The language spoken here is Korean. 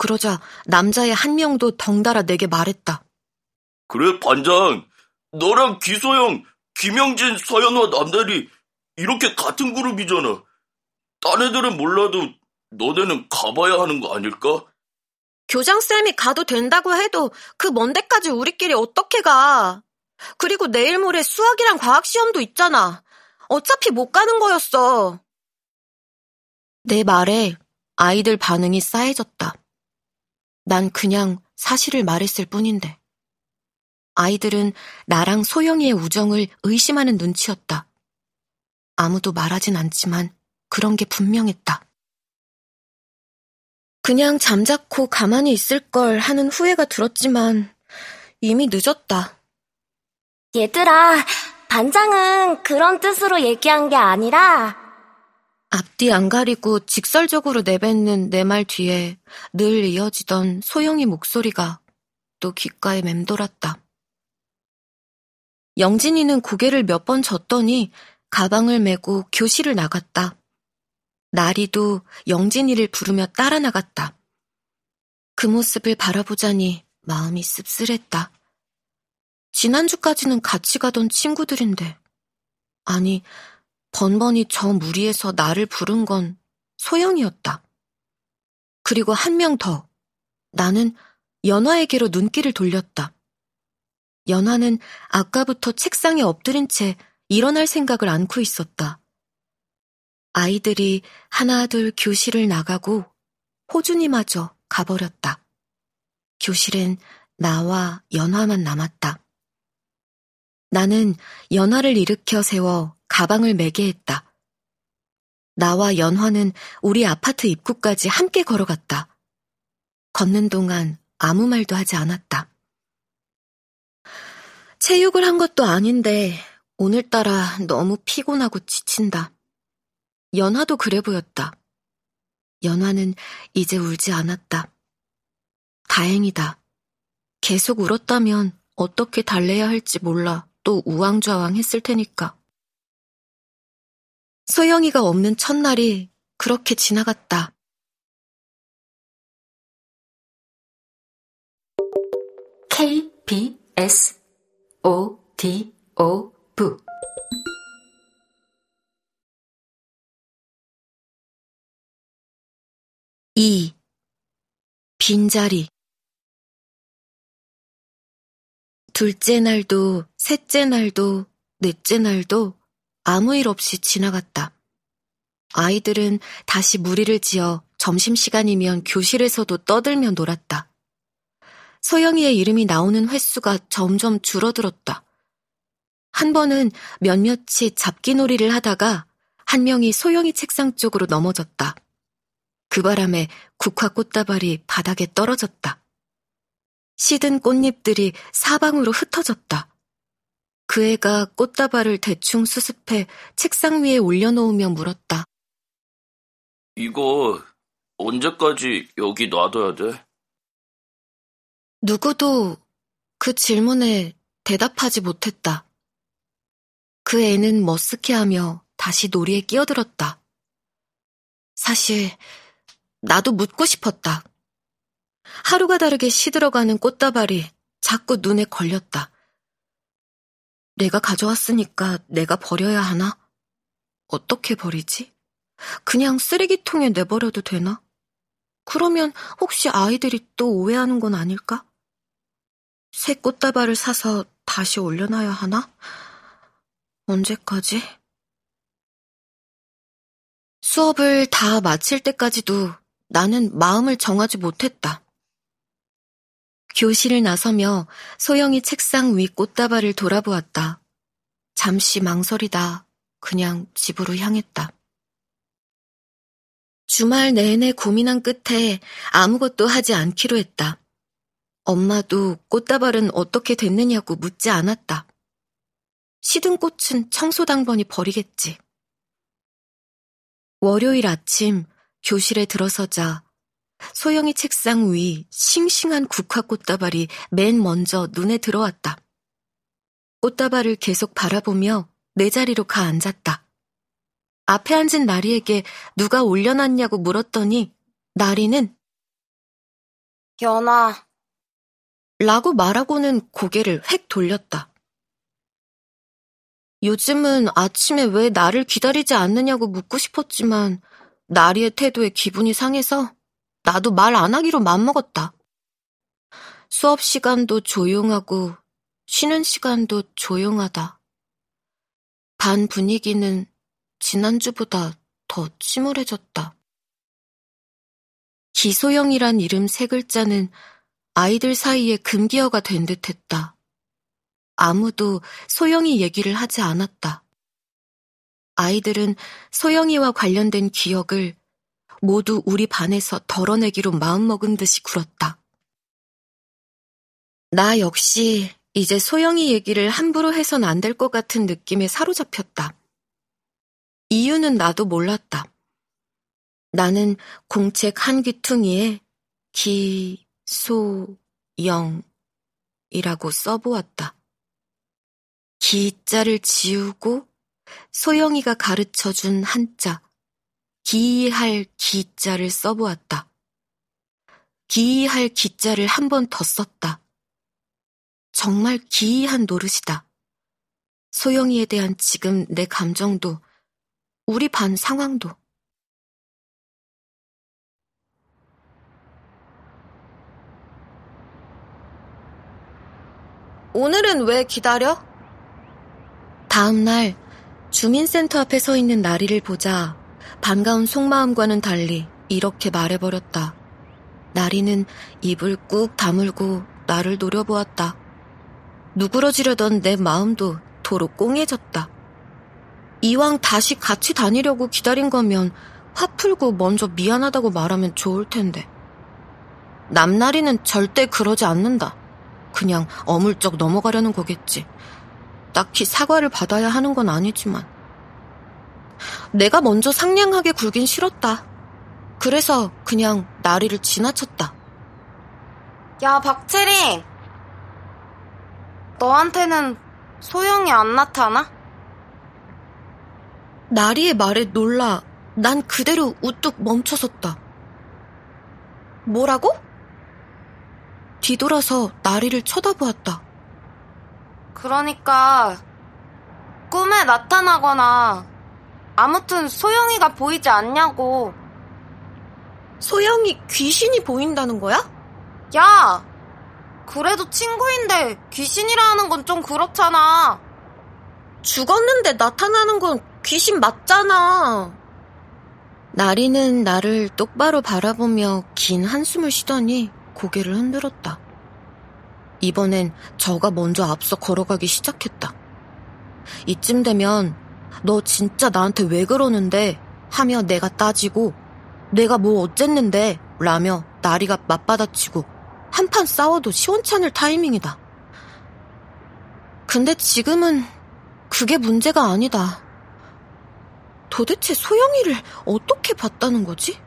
그러자 남자의 한 명도 덩달아 내게 말했다. 그래, 반장. 너랑 기소영, 김영진, 서현화 남달이 이렇게 같은 그룹이잖아. 딴 애들은 몰라도 너네는 가봐야 하는 거 아닐까? 교장쌤이 가도 된다고 해도 그 먼 데까지 우리끼리 어떻게 가? 그리고 내일 모레 수학이랑 과학 시험도 있잖아. 어차피 못 가는 거였어. 내 말에 아이들 반응이 싸해졌다. 난 그냥 사실을 말했을 뿐인데. 아이들은 나랑 소영이의 우정을 의심하는 눈치였다. 아무도 말하진 않지만 그런 게 분명했다. 그냥 잠자코 가만히 있을 걸 하는 후회가 들었지만 이미 늦었다. 얘들아, 반장은 그런 뜻으로 얘기한 게 아니라 앞뒤 안 가리고 직설적으로 내뱉는 내 말 뒤에 늘 이어지던 소영이 목소리가 또 귓가에 맴돌았다. 영진이는 고개를 몇 번 젓더니 가방을 메고 교실을 나갔다. 나리도 영진이를 부르며 따라 나갔다. 그 모습을 바라보자니 마음이 씁쓸했다. 지난주까지는 같이 가던 친구들인데. 아니, 번번이 저 무리에서 나를 부른 건 소영이었다. 그리고 한 명 더. 나는 연화에게로 눈길을 돌렸다. 연화는 아까부터 책상에 엎드린 채 일어날 생각을 않고 있었다. 아이들이 하나둘 교실을 나가고 호준이마저 가버렸다. 교실엔 나와 연화만 남았다. 나는 연화를 일으켜 세워 가방을 매게 했다. 나와 연화는 우리 아파트 입구까지 함께 걸어갔다. 걷는 동안 아무 말도 하지 않았다. 체육을 한 것도 아닌데 오늘따라 너무 피곤하고 지친다. 연화도 그래 보였다. 연화는 이제 울지 않았다. 다행이다. 계속 울었다면 어떻게 달래야 할지 몰라 또 우왕좌왕 했을 테니까. 소영이가 없는 첫날이 그렇게 지나갔다. KBS O D O V 2. 빈자리 둘째 날도, 셋째 날도, 넷째 날도 아무 일 없이 지나갔다. 아이들은 다시 무리를 지어 점심시간이면 교실에서도 떠들며 놀았다. 소영이의 이름이 나오는 횟수가 점점 줄어들었다. 한 번은 몇몇이 잡기놀이를 하다가 한 명이 소영이 책상 쪽으로 넘어졌다. 그 바람에 국화 꽃다발이 바닥에 떨어졌다. 시든 꽃잎들이 사방으로 흩어졌다. 그 애가 꽃다발을 대충 수습해 책상 위에 올려놓으며 물었다. 이거 언제까지 여기 놔둬야 돼? 누구도 그 질문에 대답하지 못했다. 그 애는 머쓱해하며 다시 놀이에 끼어들었다. 사실 나도 묻고 싶었다. 하루가 다르게 시들어가는 꽃다발이 자꾸 눈에 걸렸다. 내가 가져왔으니까 내가 버려야 하나? 어떻게 버리지? 그냥 쓰레기통에 내버려도 되나? 그러면 혹시 아이들이 또 오해하는 건 아닐까? 새 꽃다발을 사서 다시 올려놔야 하나? 언제까지? 수업을 다 마칠 때까지도 나는 마음을 정하지 못했다. 교실을 나서며 소영이 책상 위 꽃다발을 돌아보았다. 잠시 망설이다 그냥 집으로 향했다. 주말 내내 고민한 끝에 아무것도 하지 않기로 했다. 엄마도 꽃다발은 어떻게 됐느냐고 묻지 않았다. 시든 꽃은 청소당번이 버리겠지. 월요일 아침 교실에 들어서자 소영이 책상 위 싱싱한 국화 꽃다발이 맨 먼저 눈에 들어왔다. 꽃다발을 계속 바라보며 내 자리로 가 앉았다. 앞에 앉은 나리에게 누가 올려놨냐고 물었더니 나리는 연아. 라고 말하고는 고개를 획 돌렸다. 요즘은 아침에 왜 나를 기다리지 않느냐고 묻고 싶었지만 나리의 태도에 기분이 상해서 나도 말 안 하기로 맘먹었다. 수업 시간도 조용하고 쉬는 시간도 조용하다. 반 분위기는 지난주보다 더 침울해졌다. 기소영이란 이름 세 글자는 아이들 사이에 금기어가 된 듯했다. 아무도 소영이 얘기를 하지 않았다. 아이들은 소영이와 관련된 기억을 모두 우리 반에서 덜어내기로 마음먹은 듯이 굴었다. 나 역시 이제 소영이 얘기를 함부로 해선 안 될 것 같은 느낌에 사로잡혔다. 이유는 나도 몰랐다. 나는 공책 한 귀퉁이에 기, 소, 영 이라고 써보았다. 기자를 지우고 소영이가 가르쳐준 한자, 기할 기자를 써보았다. 기할 기자를 한 번 더 썼다. 정말 기이한 노릇이다. 소영이에 대한 지금 내 감정도, 우리 반 상황도. 오늘은 왜 기다려? 다음 날 주민센터 앞에 서 있는 나리를 보자 반가운 속마음과는 달리 이렇게 말해버렸다. 나리는 입을 꾹 다물고 나를 노려보았다. 누그러지려던 내 마음도 도로 꽁해졌다. 이왕 다시 같이 다니려고 기다린 거면 화 풀고 먼저 미안하다고 말하면 좋을 텐데. 남나리는 절대 그러지 않는다. 그냥 어물쩍 넘어가려는 거겠지. 딱히 사과를 받아야 하는 건 아니지만. 내가 먼저 상냥하게 굴긴 싫었다. 그래서 그냥 나리를 지나쳤다. 야, 박채린! 너한테는 소영이 안 나타나? 나리의 말에 놀라 난 그대로 우뚝 멈춰섰다. 뭐라고? 뒤돌아서 나리를 쳐다보았다. 그러니까 꿈에 나타나거나 아무튼 소영이가 보이지 않냐고. 소영이 귀신이 보인다는 거야? 야! 그래도 친구인데 귀신이라 하는 건 좀 그렇잖아. 죽었는데 나타나는 건 귀신 맞잖아. 나리는 나를 똑바로 바라보며 긴 한숨을 쉬더니 고개를 흔들었다. 이번엔 저가 먼저 앞서 걸어가기 시작했다. 이쯤 되면 너 진짜 나한테 왜 그러는데 하며 내가 따지고 내가 뭐 어쨌는데 라며 나리가 맞받아치고 한판 싸워도 시원찮을 타이밍이다. 근데 지금은 그게 문제가 아니다. 도대체 소영이를 어떻게 봤다는 거지?